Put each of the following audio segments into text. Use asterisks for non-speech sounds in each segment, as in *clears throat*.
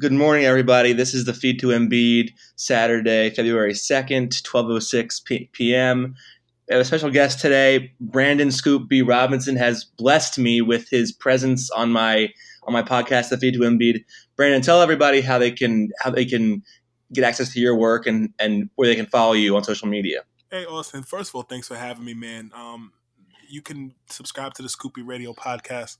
Good morning, everybody. This is the Feed to Embiid, Saturday, February 2nd, 12.06 p- p.m. We have a special guest today. Brandon Scoop B. Robinson has blessed me with his presence on my on my podcast, The Feed to Embiid. Brandon, tell everybody how they can how they can get access to your work and, and where they can follow you on social media. Hey, Austin. First of all, thanks for having me, man. Um, you can subscribe to the Scoop B Radio podcast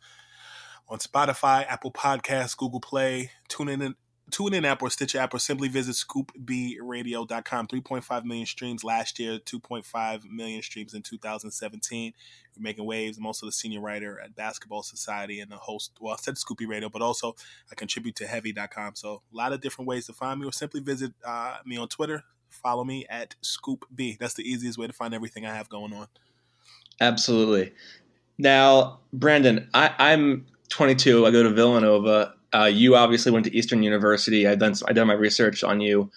on Spotify, Apple Podcasts, Google Play, TuneIn, TuneIn app or Stitcher app, or simply visit scoopbradio.com. 3.5 million streams last year, 2.5 million streams in 2017. We're making waves. I'm also the senior writer at Basketball Society and the host, well, I said Scoop B Radio, but also I contribute to heavy.com. So a lot of different ways to find me, or simply visit uh, me on Twitter. Follow me at ScoopB. That's the easiest way to find everything I have going on. Absolutely. Now, Brandon, I, I'm 22. I go to Villanova. Uh, you obviously went to Eastern University. I've done I done my research on you.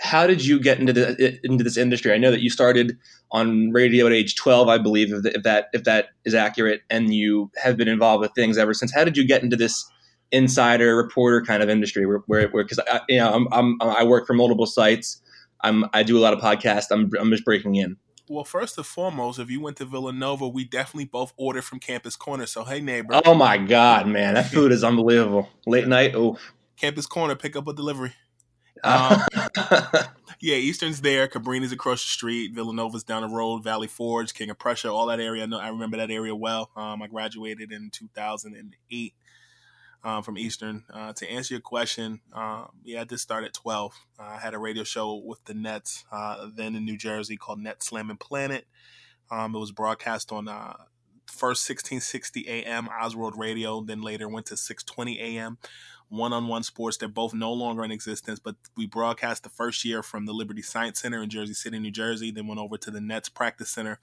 How did you get into the, into this industry? I know that you started on radio at age 12, I believe, if, if that if that is accurate, and you have been involved with things ever since. How did you get into this insider reporter kind of industry? Where because you know I'm, I'm, I work for multiple sites. I'm I do a lot of podcasts. I'm I'm just breaking in. Well, first and foremost, if you went to Villanova, we definitely both ordered from Campus Corner. So, hey, neighbor. Oh my God, man, that food is unbelievable. Late night, oh. Campus Corner, pick up a delivery. Um, *laughs* yeah, Eastern's there. Cabrini's across the street. Villanova's down the road. Valley Forge, King of Prussia, all that area. I know. I remember that area well. Um, I graduated in 2008 um, from Eastern. Uh, to answer your question, uh, yeah, I did start at 12. Uh, I had a radio show with the Nets uh, then in New Jersey called Net Slamming Planet. Um, it was broadcast on uh, first 1660 AM Oswald Radio, then later went to 620 AM. One on one sports, they're both no longer in existence, but we broadcast the first year from the Liberty Science Center in Jersey City, New Jersey, then went over to the Nets Practice Center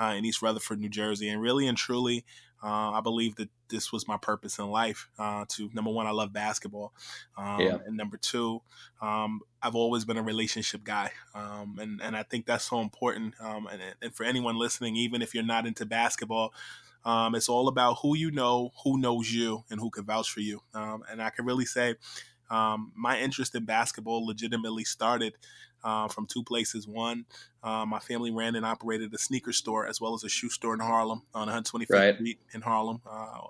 uh, in East Rutherford, New Jersey. And really and truly, uh, I believe that this was my purpose in life. Uh, to number one, I love basketball, um, yeah. and number two, um, I've always been a relationship guy, um, and and I think that's so important. Um, and, and for anyone listening, even if you're not into basketball, um, it's all about who you know, who knows you, and who can vouch for you. Um, and I can really say um, my interest in basketball legitimately started uh, from two places. One, uh, my family ran and operated a sneaker store as well as a shoe store in Harlem on 125th right. Street in Harlem. Uh,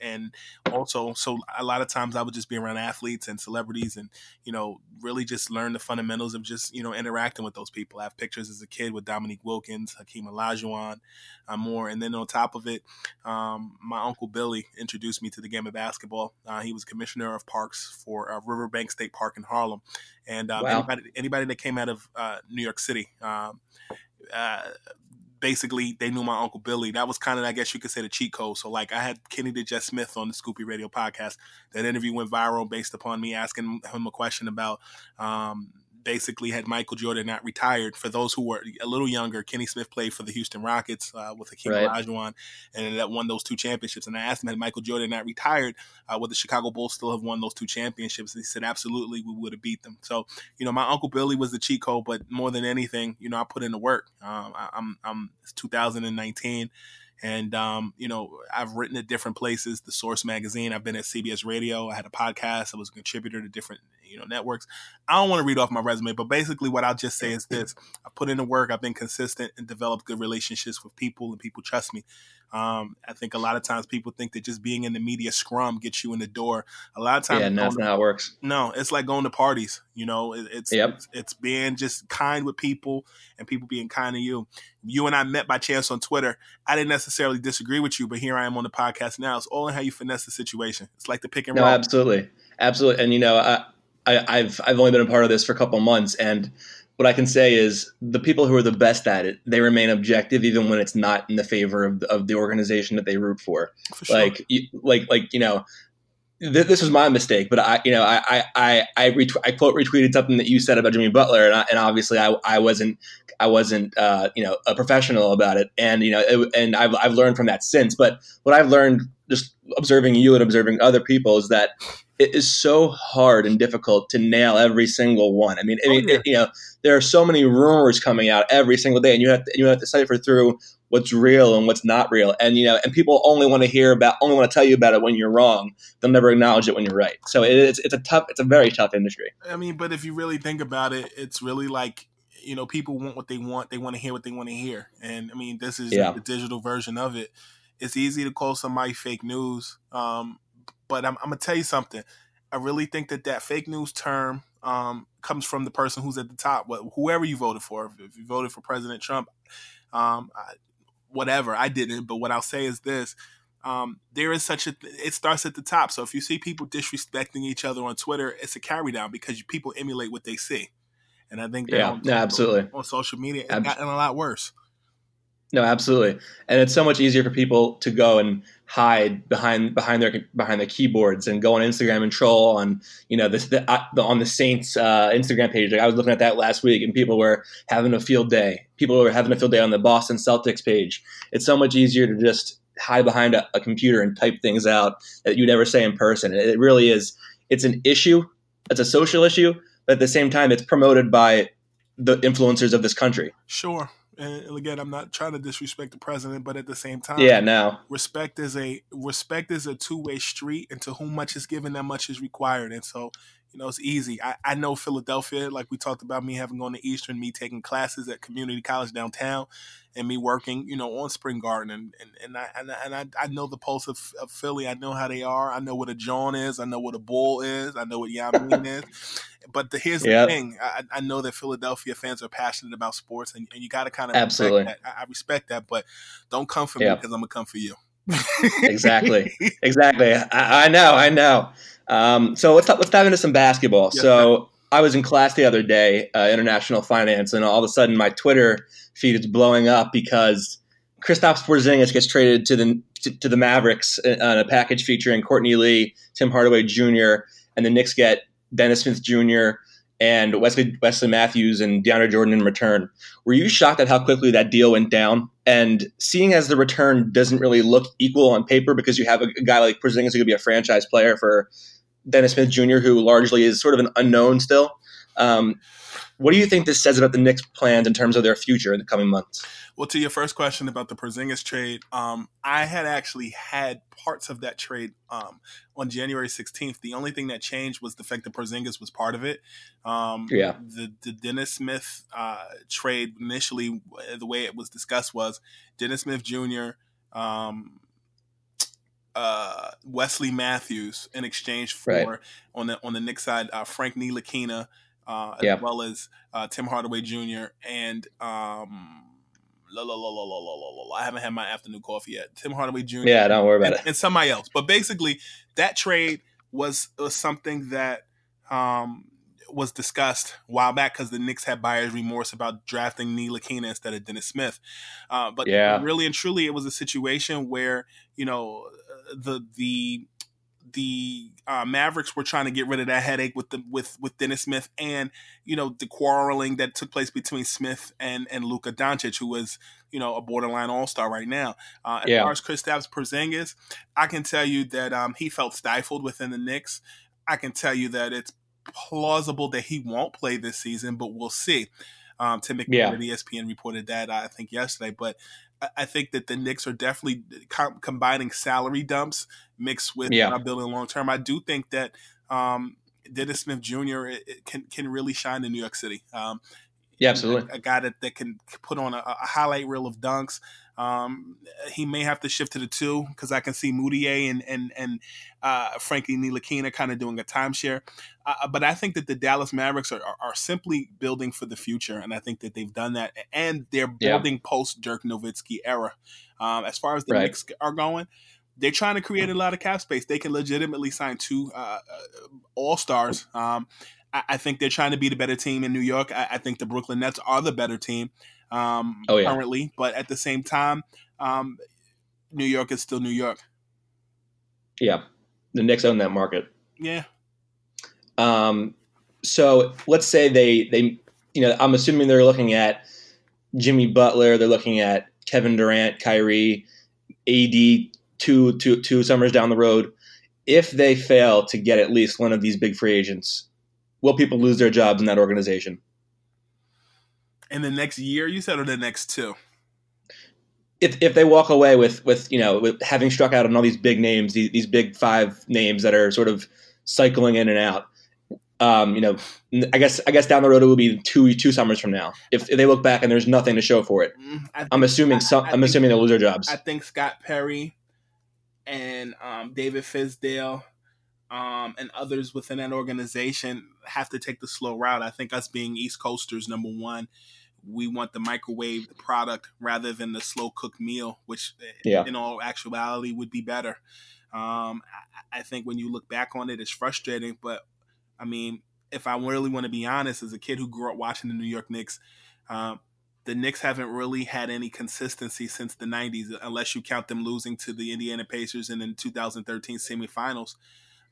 and also so a lot of times i would just be around athletes and celebrities and you know really just learn the fundamentals of just you know interacting with those people. I have pictures as a kid with dominique wilkins hakeem olajuwon uh, more. And then on top of it um, my uncle billy introduced me to the game of basketball. Uh, he was commissioner of parks for uh, riverbank state park in harlem. And um, wow. anybody, anybody that came out of uh, new york city um, uh, basically they knew my uncle Billy. That was kind of, I guess you could say, the cheat code. So like I had Kenny the Jet Smith on the Scoop B Radio podcast. That interview went viral based upon me asking him a question about um, basically had Michael Jordan not retired. For those who were a little younger, Kenny Smith played for the Houston Rockets uh, with Hakeem right. Olajuwon, and that won those two championships. And I asked him, had Michael Jordan not retired, uh, would the Chicago Bulls still have won those two championships? And he said, absolutely, we would have beat them. So, you know, my uncle Billy was the cheat code, but more than anything, you know, I put in the work. Um, I, I'm, I'm 2019. And um, you know, I've written at different places. The Source magazine. I've been at CBS Radio. I had a podcast. I was a contributor to different you know networks. I don't want to read off my resume, but basically what I'll just say is this: I put in the work. I've been consistent and developed good relationships with people, and people trust me. Um, I think a lot of times people think that just being in the media scrum gets you in the door. A lot of times, yeah, that's not how it works. No, it's like going to parties. You know, it, it's, yep. it's it's being just kind with people and people being kind to you. You and I met by chance on Twitter. I didn't necessarily disagree with you, but here I am on the podcast now. It's all in how you finesse the situation. It's like the pick and no, roll. absolutely, absolutely. And you know, I, I, have I've only been a part of this for a couple months, and what I can say is the people who are the best at it, they remain objective even when it's not in the favor of, of the organization that they root for. for sure. Like, you, like, like you know, th- this was my mistake, but I, you know, I, I, I, I, I quote retweeted something that you said about Jimmy Butler, and, I, and obviously I, I wasn't, I wasn't, uh, you know, a professional about it, and you know, it, and I've, I've learned from that since. But what I've learned just observing you and observing other people is that it is so hard and difficult to nail every single one. I mean, I mean, oh, yeah. it, you know, there are so many rumors coming out every single day, and you have to, you have to cipher through what's real and what's not real. And you know, and people only want to hear about, only want to tell you about it when you're wrong. They'll never acknowledge it when you're right. So it is, it's a tough, it's a very tough industry. I mean, but if you really think about it, it's really like you know, people want what they want. They want to hear what they want to hear. And I mean, this is yeah. the digital version of it. It's easy to call somebody fake news, um, but I'm, I'm gonna tell you something. I really think that that fake news term um, comes from the person who's at the top. Whoever you voted for, if you voted for President Trump, um, I, whatever. I didn't, but what I'll say is this: um, there is such a. It starts at the top. So if you see people disrespecting each other on Twitter, it's a carry down because people emulate what they see, and I think yeah, on, absolutely on social media it's Ab- gotten a lot worse. No, absolutely, and it's so much easier for people to go and hide behind behind their behind the keyboards and go on Instagram and troll on you know this the, uh, the, on the Saints uh, Instagram page. Like I was looking at that last week, and people were having a field day. People were having a field day on the Boston Celtics page. It's so much easier to just hide behind a, a computer and type things out that you'd never say in person. It really is. It's an issue. It's a social issue, but at the same time, it's promoted by the influencers of this country. Sure and again, I'm not trying to disrespect the president, but at the same time, yeah, no. Respect is a respect is a two way street, and to whom much is given, that much is required. And so, you know, it's easy. I, I know Philadelphia, like we talked about, me having gone to Eastern, me taking classes at community college downtown, and me working, you know, on Spring Garden, and and, and I and, I, and I, I know the pulse of, of Philly. I know how they are. I know what a John is. I know what a Bull is. I know what Yamin *laughs* is. But the, here's yep. the thing: I, I, know that Philadelphia fans are passionate about sports, and, and you got to kind of absolutely. I, I, respect that, but don't come for yep. me because I'm gonna come for you. exactly, *laughs* exactly. I, I, know, I know. Um, so let's let's dive into some basketball. Yes, so. Man. I was in class the other day, uh, international finance, and all of a sudden my Twitter feed is blowing up because Kristaps Porzingis gets traded to the to, to the Mavericks uh, on a package featuring Courtney Lee, Tim Hardaway Jr., and the Knicks get Dennis Smith Jr. and Wesley Wesley Matthews and DeAndre Jordan in return. Were you shocked at how quickly that deal went down? And seeing as the return doesn't really look equal on paper because you have a, guy like Porzingis who could be a franchise player for Dennis Smith Jr., who largely is sort of an unknown still. Um, what do you think this says about the Knicks' plans in terms of their future in the coming months? Well, to your first question about the Porzingis trade, um, I had actually had parts of that trade um, on January 16th. The only thing that changed was the fact that Porzingis was part of it. Um, yeah. The, the Dennis Smith uh, trade initially, the way it was discussed was Dennis Smith Jr. Um, uh, Wesley Matthews in exchange for right. on the on the Knicks side uh, Frank Ntilikina, uh, as yep. well as uh, Tim Hardaway Jr. and um, la, la, la, la, la, la, la, I haven't had my afternoon coffee yet. Tim Hardaway Jr. Yeah, don't worry about and, it. And somebody else. But basically, that trade was, was something that um, was discussed a while back because the Knicks had buyer's remorse about drafting Ntilikina instead of Dennis Smith. Uh, but yeah. really and truly, it was a situation where you know the the the uh, Mavericks were trying to get rid of that headache with the with with Dennis Smith and you know the quarreling that took place between Smith and and Luka Doncic, who was you know a borderline All Star right now. Uh, as yeah. far as Kristaps Porzingis, I can tell you that um, he felt stifled within the Knicks. I can tell you that it's plausible that he won't play this season, but we'll see. Um, Tim McMahon yeah. ESPN reported that I think yesterday, but I think that the Knicks are definitely com- combining salary dumps mixed with yeah. building long term. I do think that um, Dennis Smith Jr. can can really shine in New York City. Um, yeah, absolutely. A, a, guy that, that can put on a, a highlight reel of dunks. Um, he may have to shift to the two because I can see Mudiay and and and uh, Frankie Ntilikina kind of doing a timeshare. Uh, uh, but I think that the Dallas Mavericks are, are, are, simply building for the future, and I think that they've done that, and they're building yeah. post Dirk Nowitzki era. Um, as far as the right. Knicks are going, they're trying to create a lot of cap space. They can legitimately sign two uh, uh all stars. Um, I, I, think they're trying to be the better team in New York. I, I think the Brooklyn Nets are the better team um, oh, yeah. currently, but at the same time, um, New York is still New York. Yeah, the Knicks own that market. Yeah. Um, so let's say they they you know I'm assuming they're looking at Jimmy Butler, they're looking at Kevin Durant, Kyrie, AD two two two summers down the road. If they fail to get at least one of these big free agents, will people lose their jobs in that organization? In the next year, you said, or the next two? if if they walk away with with you know with having struck out on all these big names, these, these big five names that are sort of cycling in and out, um, you know, I guess I guess down the road it will be two two summers from now. If, if they look back and there's nothing to show for it, Mm, I I'm assuming some, I I'm think- assuming they'll lose their jobs. I think Scott Perry and um, David Fizdale um, and others within that organization have to take the slow route. I think us being East Coasters, number one, we want the microwave product rather than the slow cooked meal, which eh, Yeah. in all actuality would be better. Um, I, I think when you look back on it, it's frustrating, but I mean, if I really want to be honest, as a kid who grew up watching the New York Knicks, um, the Knicks haven't really had any consistency since the 90s, unless you count them losing to the Indiana Pacers in the 2013 semifinals.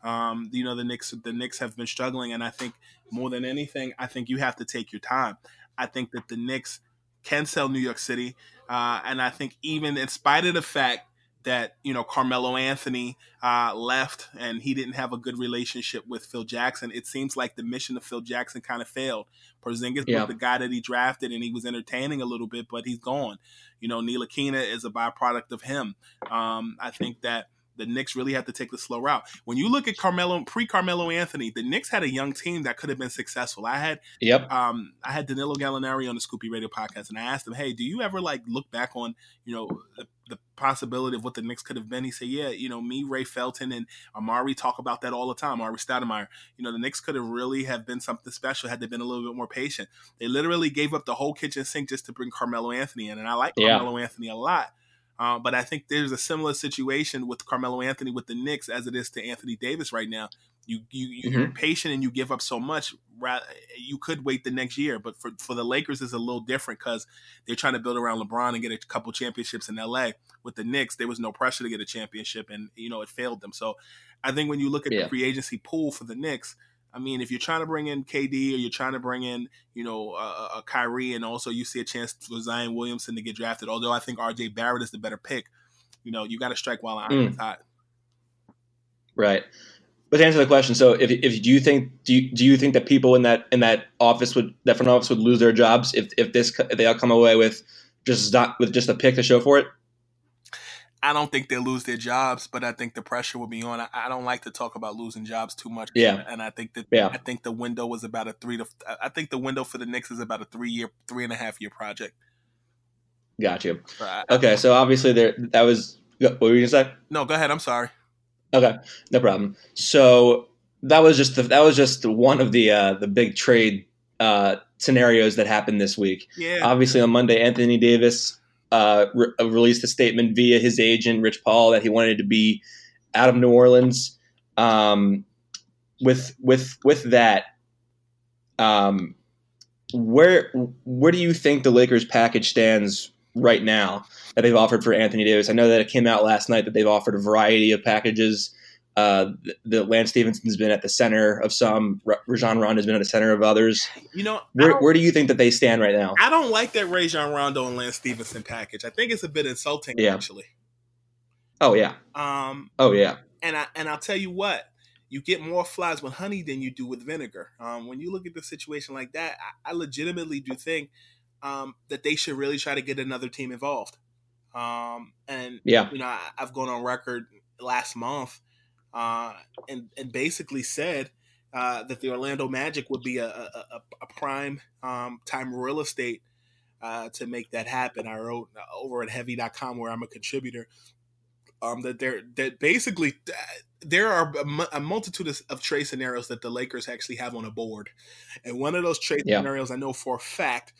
Um, you know, the Knicks the Knicks have been struggling, and I think more than anything, I think you have to take your time. I think that the Knicks can sell New York City, uh, and I think even in spite of the fact that you know Carmelo Anthony uh, left and he didn't have a good relationship with Phil Jackson, it seems like the mission of Phil Jackson kind of failed. Porzingis Yeah. was the guy that he drafted, and he was entertaining a little bit, but he's gone. You know, Ntilikina is a byproduct of him. Um, I think that the Knicks really have to take the slow route. When you look at Carmelo, pre Carmelo Anthony, the Knicks had a young team that could have been successful. I had yep. um, I had Danilo Gallinari on the Scoop B Radio podcast, and I asked him, "Hey, do you ever like look back on you know the, the possibility of what the Knicks could have been?" He said, "Yeah, you know, me, Ray Felton, and Amar'e talk about that all the time. Amar'e Stoudemire, you know, the Knicks could have really have been something special had they been a little bit more patient. They literally gave up the whole kitchen sink just to bring Carmelo Anthony in, and I like Yeah. Carmelo Anthony a lot." Uh, but I think there's a similar situation with Carmelo Anthony with the Knicks as it is to Anthony Davis right now. You you you're patient and you give up so much. You could wait the next year, but for for the Lakers it's a little different because they're trying to build around LeBron and get a couple championships in LA. With the Knicks, there was no pressure to get a championship, and you know it failed them. So I think when you look at Yeah. the free agency pool for the Knicks. I mean, if you're trying to bring in KD or you're trying to bring in, you know, a, a Kyrie, and also you see a chance for Zion Williamson to get drafted, although I think RJ Barrett is the better pick, you know, you got to strike while iron Mm. is hot. Right. But to answer the question, so if, if do you think do you, do you think that people in that in that office would that front office would lose their jobs if if this if they all come away with just not with just a pick to show for it? I don't think they'll lose their jobs, but I think the pressure will be on. I, I don't like to talk about losing jobs too much. Yeah. and I think that Yeah. I think the window was about a three to. I think the window for the Knicks is about a three year, three and a half year project. Got you. Okay, so obviously there that was what were you gonna say? no, go ahead. I'm sorry. Okay, no problem. So that was just the, that was just one of the uh, the big trade uh, scenarios that happened this week. Yeah, Obviously, on Monday, Anthony Davis uh, re- released a statement via his agent, Rich Paul, that he wanted to be out of New Orleans. Um, with with with that, um, where where do you think the Lakers package stands right now that they've offered for Anthony Davis? I know that it came out last night that they've offered a variety of packages. Uh, the, the Lance Stephenson's been at the center of some. R- Rajon Rondo has been at the center of others. you know, Where, where do you think that they stand right now? I don't like that Rajon Rondo and Lance Stephenson package. I think it's a bit insulting, Yeah. actually. Oh yeah. Um, Oh yeah. and I and I'll tell you what, you get more flies with honey than you do with vinegar. Um, when you look at the situation like that, I, I legitimately do think um, that they should really try to get another team involved. Um, and Yeah. you know, I, I've gone on record last month uh, and and basically said uh, that the Orlando Magic would be a, a, a, prime um, time real estate uh, to make that happen. I wrote over at Heavy.com where I'm a contributor um, that they're that basically uh, there are a, a multitude of, of trade scenarios that the Lakers actually have on a board, and one of those trade Yeah. scenarios I know for a fact,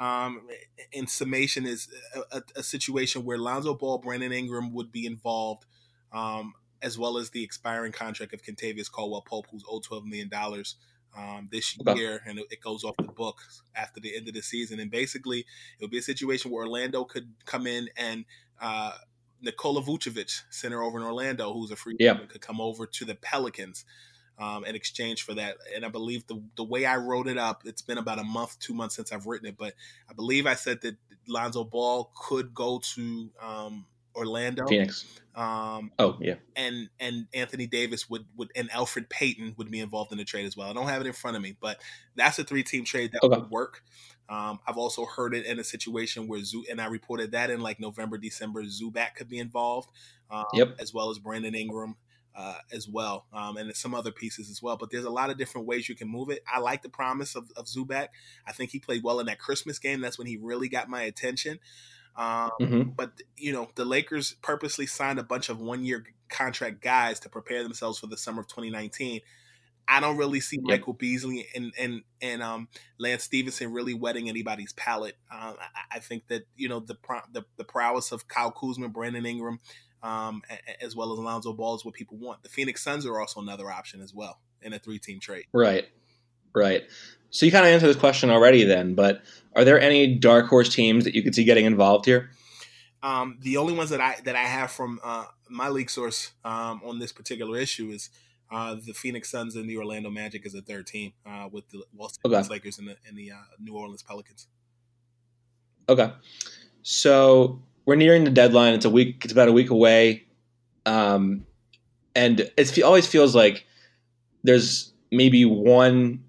um, in summation, is a, a, a situation where Lonzo Ball, Brandon Ingram would be involved, um, as well as the expiring contract of Kentavious Caldwell Pope, who's owed twelve million dollars. Um, this Okay. year, and it it goes off the book after the end of the season. And basically, it'll be a situation where Orlando could come in and uh, Nikola Vucevic, center over in Orlando, who's a free Yeah. agent, could come over to the Pelicans um, in exchange for that. And I believe the the way I wrote it up, it's been about a month, two months since I've written it, but I believe I said that Lonzo Ball could go to um, Orlando, Phoenix. um, Oh yeah. and and Anthony Davis would would and Elfrid Payton would be involved in the trade as well. I don't have it in front of me, but that's a three team trade that Okay. would work. Um, I've also heard it in a situation where Zoo, and I reported that in like November, December, Zubac could be involved, um, yep. as well as Brandon Ingram. Uh, as well, um, and some other pieces as well. But there's a lot of different ways you can move it. I like the promise of, of Zubac. I think he played well in that Christmas game. That's when he really got my attention. Um, mm-hmm. But you know, the Lakers purposely signed a bunch of one-year contract guys to prepare themselves for the summer of 2019. I don't really see yep. Michael Beasley and and and um, Lance Stephenson really wetting anybody's palate. Um, I, I, think that you know the, the, the prowess of Kyle Kuzma, Brandon Ingram, um, as well as Alonzo Ball is what people want. The Phoenix Suns are also another option as well in a three-team trade. Right, right. So you kind of answered this question already, then. But are there any dark horse teams that you could see getting involved here? Um, the only ones that I that I have from uh, my league source um, on this particular issue is uh, the Phoenix Suns and the Orlando Magic as a third team uh, with the Los Angeles okay. Lakers and the, and the uh, New Orleans Pelicans. Okay, so we're nearing the deadline. It's a week. It's about a week away, um, and it always feels like there's maybe one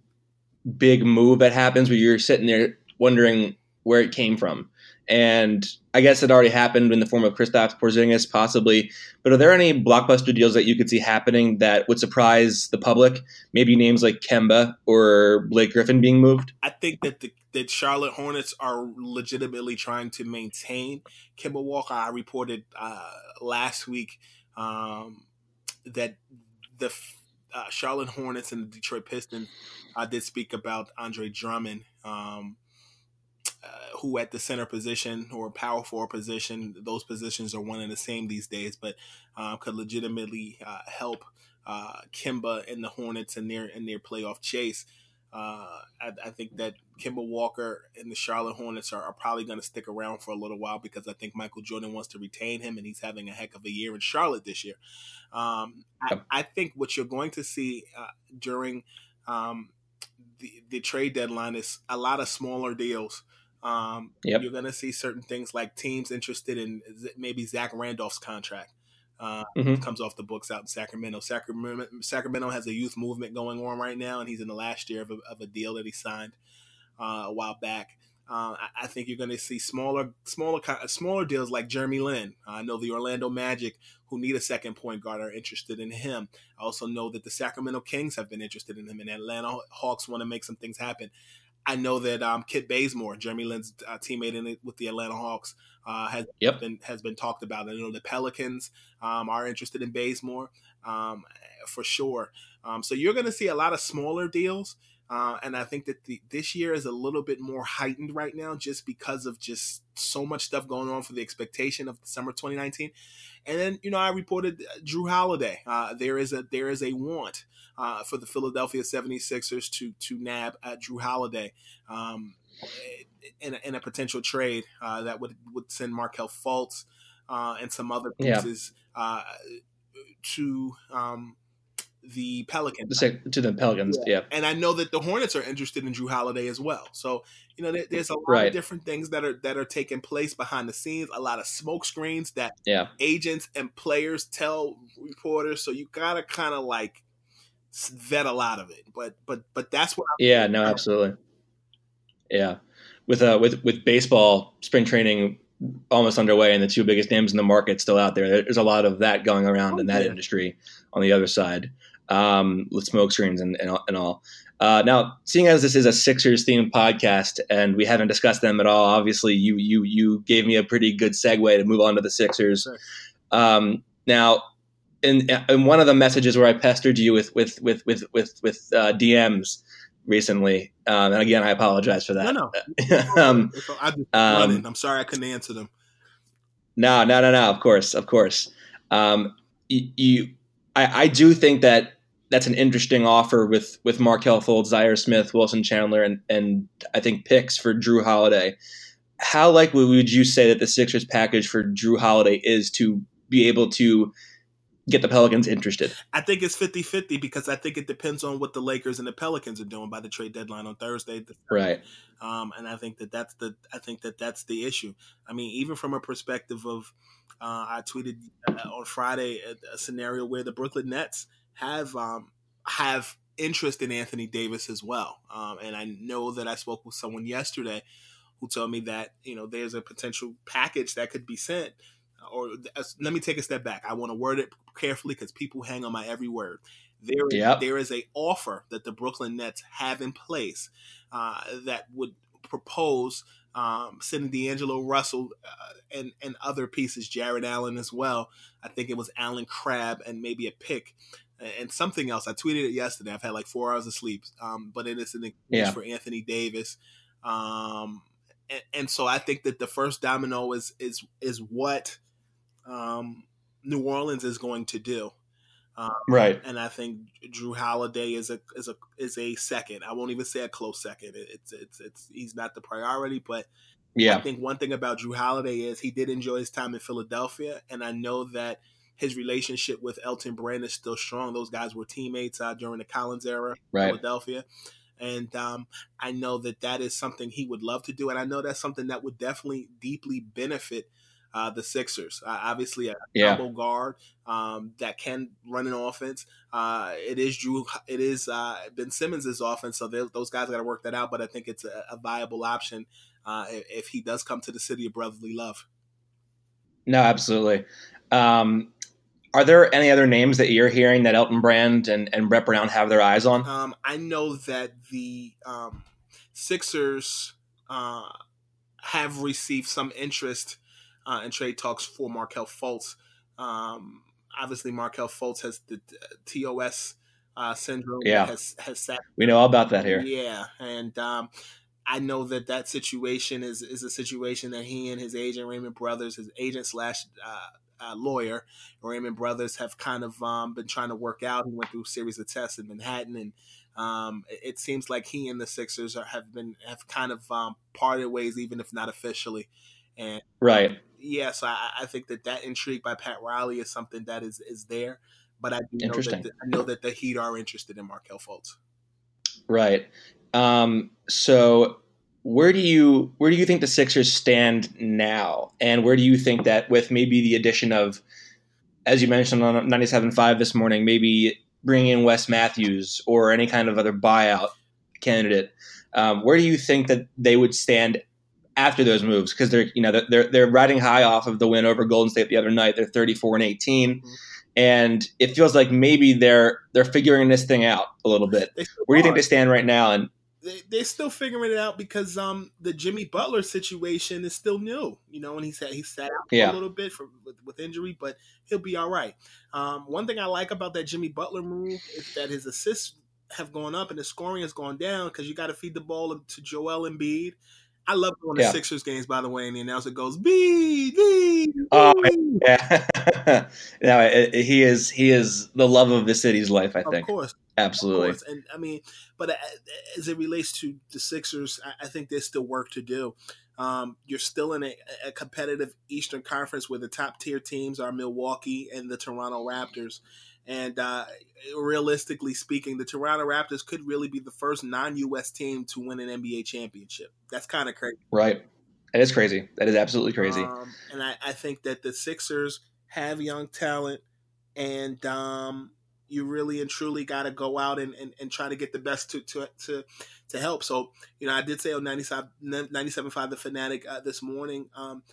big move that happens where you're sitting there wondering where it came from. And I guess it already happened in the form of Kristaps Porzingis, possibly. But are there any blockbuster deals that you could see happening that would surprise the public? Maybe names like Kemba or Blake Griffin being moved. I think that the that Charlotte Hornets are legitimately trying to maintain Kemba Walker. I reported uh, last week um, that the uh, Charlotte Hornets and the Detroit Pistons I did speak about Andre Drummond. Um, uh, who at the center position or power forward position, those positions are one and the same these days, but um, could legitimately uh, help uh, Kemba and the Hornets in their in their playoff chase. Uh, I, I, think that Kemba Walker and the Charlotte Hornets are, are probably going to stick around for a little while because I think Michael Jordan wants to retain him and he's having a heck of a year in Charlotte this year. Um, I, I, think what you're going to see uh, during um, the, the trade deadline is a lot of smaller deals um, yep. You're going to see certain things like teams interested in maybe Zach Randolph's contract. Uh, mm-hmm. Comes off the books out in Sacramento. Sacramento. Sacramento has a youth movement going on right now, and he's in the last year of a, of a deal that he signed uh, a while back. Uh, I, I, think you're going to see smaller, smaller, smaller deals like Jeremy Lin. I know the Orlando Magic, who need a second point guard, are interested in him. I also know that the Sacramento Kings have been interested in him, and Atlanta Hawks want to make some things happen. I know that um, Kent Bazemore, Jeremy Lin's uh, teammate in it with the Atlanta Hawks, uh, has yep. been has been talked about. I know the Pelicans um, are interested in Bazemore um, for sure. Um, so you're going to see a lot of smaller deals, uh, and I think that the, this year is a little bit more heightened right now, just because of just so much stuff going on for the expectation of summer 2019. And then you know I reported Drew Jrue Holiday. Uh, there is a there is a want uh, for the Philadelphia 76ers to to nab uh, Jrue Holiday um, in, a, in a potential trade uh, that would, would send Markelle Fultz uh, and some other pieces yeah. To um, the Pelicans. To the Pelicans, yeah. yeah. And I know that the Hornets are interested in Jrue Holiday as well. So you know, there, there's a lot right. of different things that are that are taking place behind the scenes. A lot of smoke screens that yeah. agents and players tell reporters. So you gotta kind of like vet a lot of it. But but but that's what. I'm yeah. No. Absolutely. Yeah. With uh with with baseball spring training almost underway and the two biggest names in the market still out there. There's a lot of that going around oh, in that yeah. industry on the other side um, with smoke screens and, and, and all. Uh, now, seeing as this is a Sixers themed podcast and we haven't discussed them at all, obviously you you you gave me a pretty good segue to move on to the Sixers. Sure. Um, now, in, in one of the messages where I pestered you with with with with with, with uh, DMs recently, um, and again I apologize for that. No, no, *laughs* um, I um, I'm sorry I couldn't answer them. No, no, no, no. Of course, of course. Um, you, you I, I do think that that's an interesting offer with with Markelle Fultz, Zhaire Smith, Wilson Chandler, and and I think picks for Jrue Holiday. How likely would you say that the Sixers package for Jrue Holiday is to be able to get the Pelicans interested? I think it's 50-50 because I think it depends on what the Lakers and the Pelicans are doing by the trade deadline on Thursday. Right. Um, and I think that that's the I think that that's the issue. I mean, even from a perspective of, uh, I tweeted uh, on Friday a, a, scenario where the Brooklyn Nets have um, have interest in Anthony Davis as well. Um, and I know that I spoke with someone yesterday who told me that you know there's a potential package that could be sent. Or let me take a step back. I want to word it carefully because people hang on my every word. There, yep. there is a offer that the Brooklyn Nets have in place uh, that would propose um, sending D'Angelo Russell uh, and and other pieces, Jarrett Allen as well. I think it was Allen Crabbe and maybe a pick and something else. I tweeted it yesterday. I've had like four hours of sleep, um, but it is an yeah. for Anthony Davis. Um, and, and, so I think that the first domino is is is what um, New Orleans is going to do. Um, right. And I think Jrue Holiday is a is a is a second. I won't even say a close second. It's it's it's he's not the priority, but yeah. I think one thing about Jrue Holiday is he did enjoy his time in Philadelphia, and I know that his relationship with Elton Brand is still strong. Those guys were teammates uh, during the Collins era, right. Philadelphia. And um, I know that that is something he would love to do, and I know that's something that would definitely deeply benefit uh, the Sixers. Uh, obviously, a yeah. combo guard um, that can run an offense. Uh, it is Jrue. It is uh, Ben Simmons' offense, so those guys got to work that out. But I think it's a, a viable option uh, if he does come to the city of brotherly love. No, absolutely. Um, are there any other names that you're hearing that Elton Brand and, and Brett Brown have their eyes on? Um, I know that the um, Sixers uh, have received some interest uh, in trade talks for Markelle Fultz. Um, obviously, Markelle Fultz has the TOS uh, syndrome. Yeah, has, has sat. We know all about that here. Yeah, and um, I know that that situation is is a situation that he and his agent Raymond Brothers, his agent slash uh, uh, lawyer, Raymond Brothers, have kind of um, been trying to work out. He went through a series of tests in Manhattan, and um, it, seems like he and the Sixers are, have been have kind of um, parted ways, even if not officially. And right, yeah, so I, I, think that that intrigue by Pat Riley is something that is is there. But I do know that the, I know that the Heat are interested in Markelle Fultz. Right. Um, so where do you where do you think the Sixers stand now, and where do you think that with maybe the addition of, as you mentioned on 97.5 this morning, maybe bringing in Wes Matthews or any kind of other buyout candidate, um, where do you think that they would stand after those moves? Because they're you know they're they're riding high off of the win over Golden State the other night. They're 34 and 18. Mm-hmm. And it feels like maybe they're they're figuring this thing out a little bit. Where do you think they stand right now? And they they're still figuring it out because um the Jimmy Butler situation is still new. You know, and he said he sat out yeah. a little bit for with, with, injury, but he'll be all right. Um, one thing I like about that Jimmy Butler move is that his assists have gone up and his scoring has gone down because you got to feed the ball to Joel Embiid. I love going yeah. to Sixers games, by the way, and the announcer goes, "B, B." Oh *laughs* yeah, *laughs* no, he is he is the love of the city's life. I think, of course, absolutely. Of course. And I mean, but uh, as it relates to the Sixers, I think there's still work to do. Um, you're still in a, a, competitive Eastern Conference where the top tier teams are Milwaukee and the Toronto Raptors. And uh, realistically speaking, the Toronto Raptors could really be the first non-U.S. team to win an NBA championship. That's kind of crazy, right? That is crazy. That is absolutely crazy. Um, and I, I, think that the Sixers have young talent, and um, you really and truly got to go out and, and, and, try to get the best to, to to to help. So, you know, I did say on 97, 97.5 The Fanatic uh, this morning, um,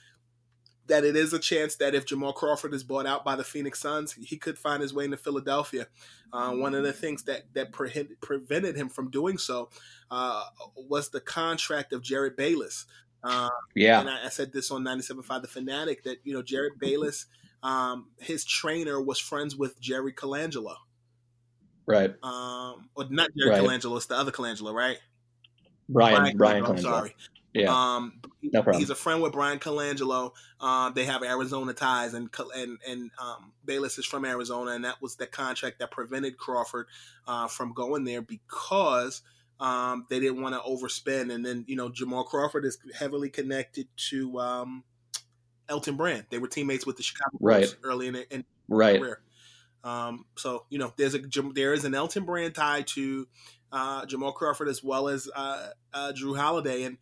that it is a chance that if Jamal Crawford is bought out by the Phoenix Suns, he could find his way into Philadelphia. Uh, one of the things that that pre- prevented him from doing so uh, was the contract of Jerryd Bayless. Uh, yeah, and I, I, said this on 97.5 The Fanatic that you know Jerryd Bayless, um, his trainer was friends with Jerry Colangelo. Right. Um, or not Jerry right. Colangelo, it's the other Colangelo, right? Bryan Bryan, Colangelo. I'm sorry. Yeah, um, no problem. He's a friend with Bryan Colangelo. Um, they have Arizona ties, and and and um, Bayless is from Arizona, and that was the contract that prevented Crawford uh, from going there because um, they didn't want to overspend. And then you know Jamal Crawford is heavily connected to um, Elton Brand. They were teammates with the Chicago Bulls early in, in right. career. Um, so you know, there's a there is an Elton Brand tie to uh, Jamal Crawford as well as uh, uh, Jrue Holiday, and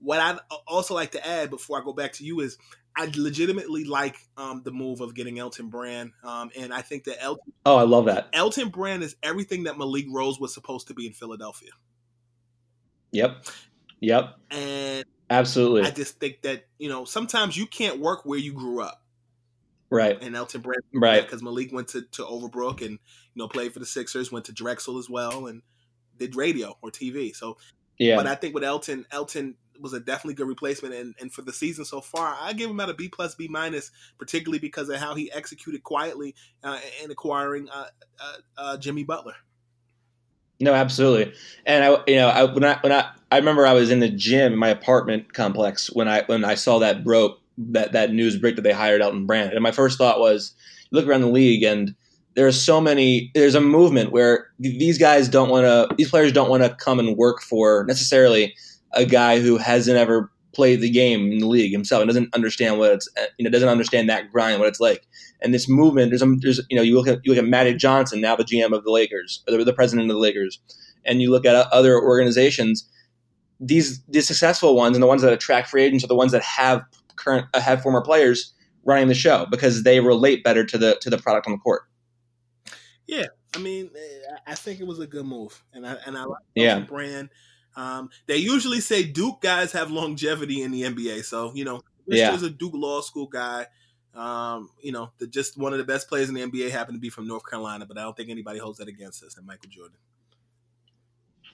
what I'd also like to add before I go back to you is I legitimately like um, the move of getting Elton Brand, um, and I think that Elton. Oh, I love that. Elton Brand is everything that Malik Rose was supposed to be in Philadelphia. Yep. Yep. And absolutely, I just think that you know sometimes you can't work where you grew up. Right. And Elton Brand, right? Because Malik went to, to Overbrook and you know played for the Sixers, went to Drexel as well, and did radio or TV. So yeah. But I think with Elton, Elton was a definitely good replacement, and, and for the season so far, I give him at a B plus B minus, particularly because of how he executed quietly uh, in acquiring uh, uh, uh, Jimmy Butler. No, absolutely. And I, you know, I, when I when I I remember I was in the gym in my apartment complex when I when I saw that broke that that news break that they hired Elton Brand, and my first thought was, look around the league and there's so many there's a movement where these guys don't want to these players don't want to come and work for necessarily a guy who hasn't ever played the game in the league himself and doesn't understand what it's uh, you know doesn't understand that grind what it's like and this movement there's a, there's you know you look at you look at Magic Johnson now the GM of the Lakers or the, the president of the Lakers and you look at uh, other organizations these the successful ones and the ones that attract free agents are the ones that have current uh, have former players running the show because they relate better to the to the product on the court. Yeah, I mean, eh, I think it was a good move, and I and I like yeah. brand. Um, they usually say Duke guys have longevity in the NBA, so you know, this yeah. is a Duke law school guy. Um, you know, the, just one of the best players in the NBA happened to be from North Carolina, but I don't think anybody holds that against us and Michael Jordan.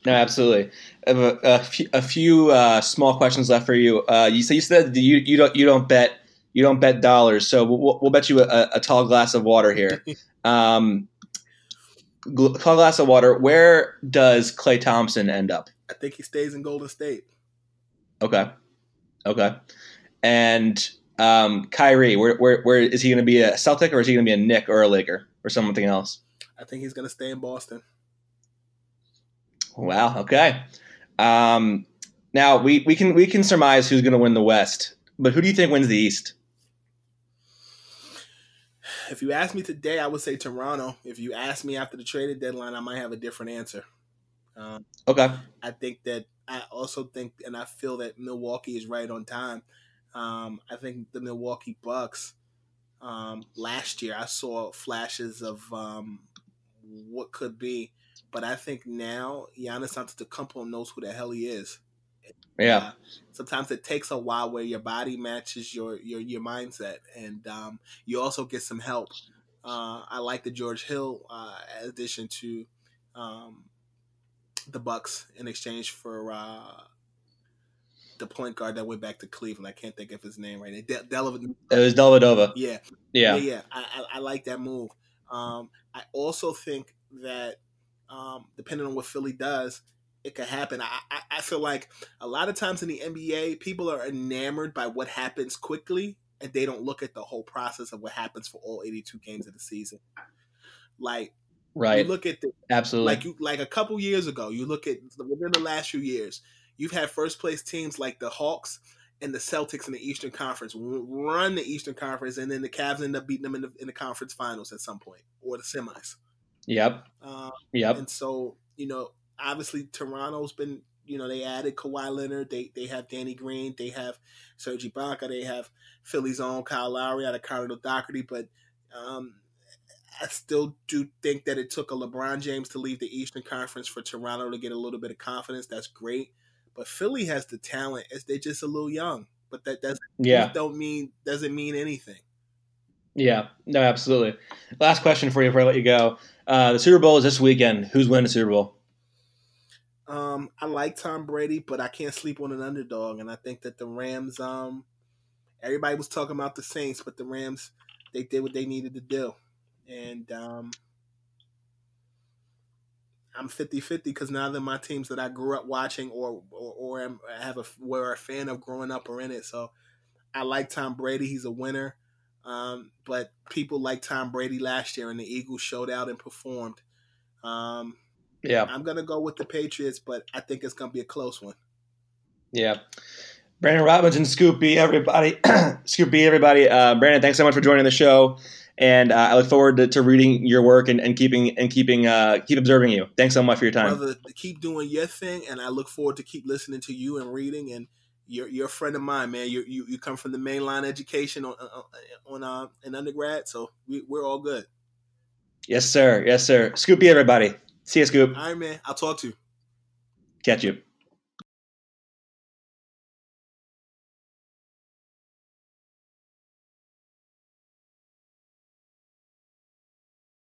No, absolutely. A, a few, a few uh, small questions left for you. Uh, you, you said you, you don't you don't bet you don't bet dollars, so we'll, we'll bet you a, a, tall glass of water here. *laughs* Um, tall glass of water. Where does Klay Thompson end up? I think he stays in Golden State. Okay, okay. And um, Kyrie, where, where where is he going to be a Celtic or is he going to be a Knick or a Laker or something else? I think he's going to stay in Boston. Wow. Okay. Um, now we, we can we can surmise who's going to win the West, but who do you think wins the East? If you ask me today, I would say Toronto. If you ask me after the traded deadline, I might have a different answer. Um, okay. I think that I also think, and I feel that Milwaukee is right on time. Um, I think the Milwaukee Bucks um, last year, I saw flashes of um, what could be, but I think now Giannis Antetokounmpo knows who the hell he is. Yeah. Uh, sometimes it takes a while where your body matches your your your mindset, and um, you also get some help. Uh, I like the George Hill uh, addition to um, the Bucks in exchange for uh, the point guard that went back to Cleveland. I can't think of his name right now. De- Del- it was Dellavedova. Yeah, yeah, yeah. yeah. I, I, I, like that move. Um, I also think that um, depending on what Philly does, it could happen. I, I, I feel like a lot of times in the NBA, people are enamored by what happens quickly, and they don't look at the whole process of what happens for all 82 games of the season. Like Right. You look at the absolutely like you like a couple years ago. You look at within the last few years, you've had first place teams like the Hawks and the Celtics in the Eastern Conference run the Eastern Conference, and then the Cavs end up beating them in the in the conference finals at some point or the semis. Yep. Uh, yep. And so you know, obviously Toronto's been you know they added Kawhi Leonard, they they have Danny Green, they have Serge Ibaka, they have Philly's own Kyle Lowry out of Cardinal Dougherty, but um, I still do think that it took a LeBron James to leave the Eastern Conference for Toronto to get a little bit of confidence. That's great, but Philly has the talent. As they're just a little young, but that doesn't yeah don't mean doesn't mean anything. Yeah, no, absolutely. Last question for you before I let you go. Uh, the Super Bowl is this weekend. Who's winning the Super Bowl? Um, I like Tom Brady, but I can't sleep on an underdog, and I think that the Rams. Um, everybody was talking about the Saints, but the Rams they did what they needed to do and um, I'm 50-50 because now they're my teams that I grew up watching or or, or am, have a were a fan of growing up or in it. So I like Tom Brady. He's a winner. Um, but people like Tom Brady last year, and the Eagles showed out and performed. Um, yeah, I'm gonna go with the Patriots, but I think it's gonna be a close one. Yeah. Brandon Robinson, Scoop B, everybody. *clears throat* Scoop B, everybody. Uh, Brandon, thanks so much for joining the show and uh, I look forward to, to, reading your work and, and keeping and keeping uh, keep observing you. Thanks so much for your time, brother. Keep doing your thing, and I look forward to keep listening to you and reading and you're you're a friend of mine, man. You you, you come from the mainline education on on uh, an undergrad, so we, we're all good. Yes, sir. Yes, sir. Scoop B, everybody. See you, Scoop. All right, man. I'll talk to you. Catch you.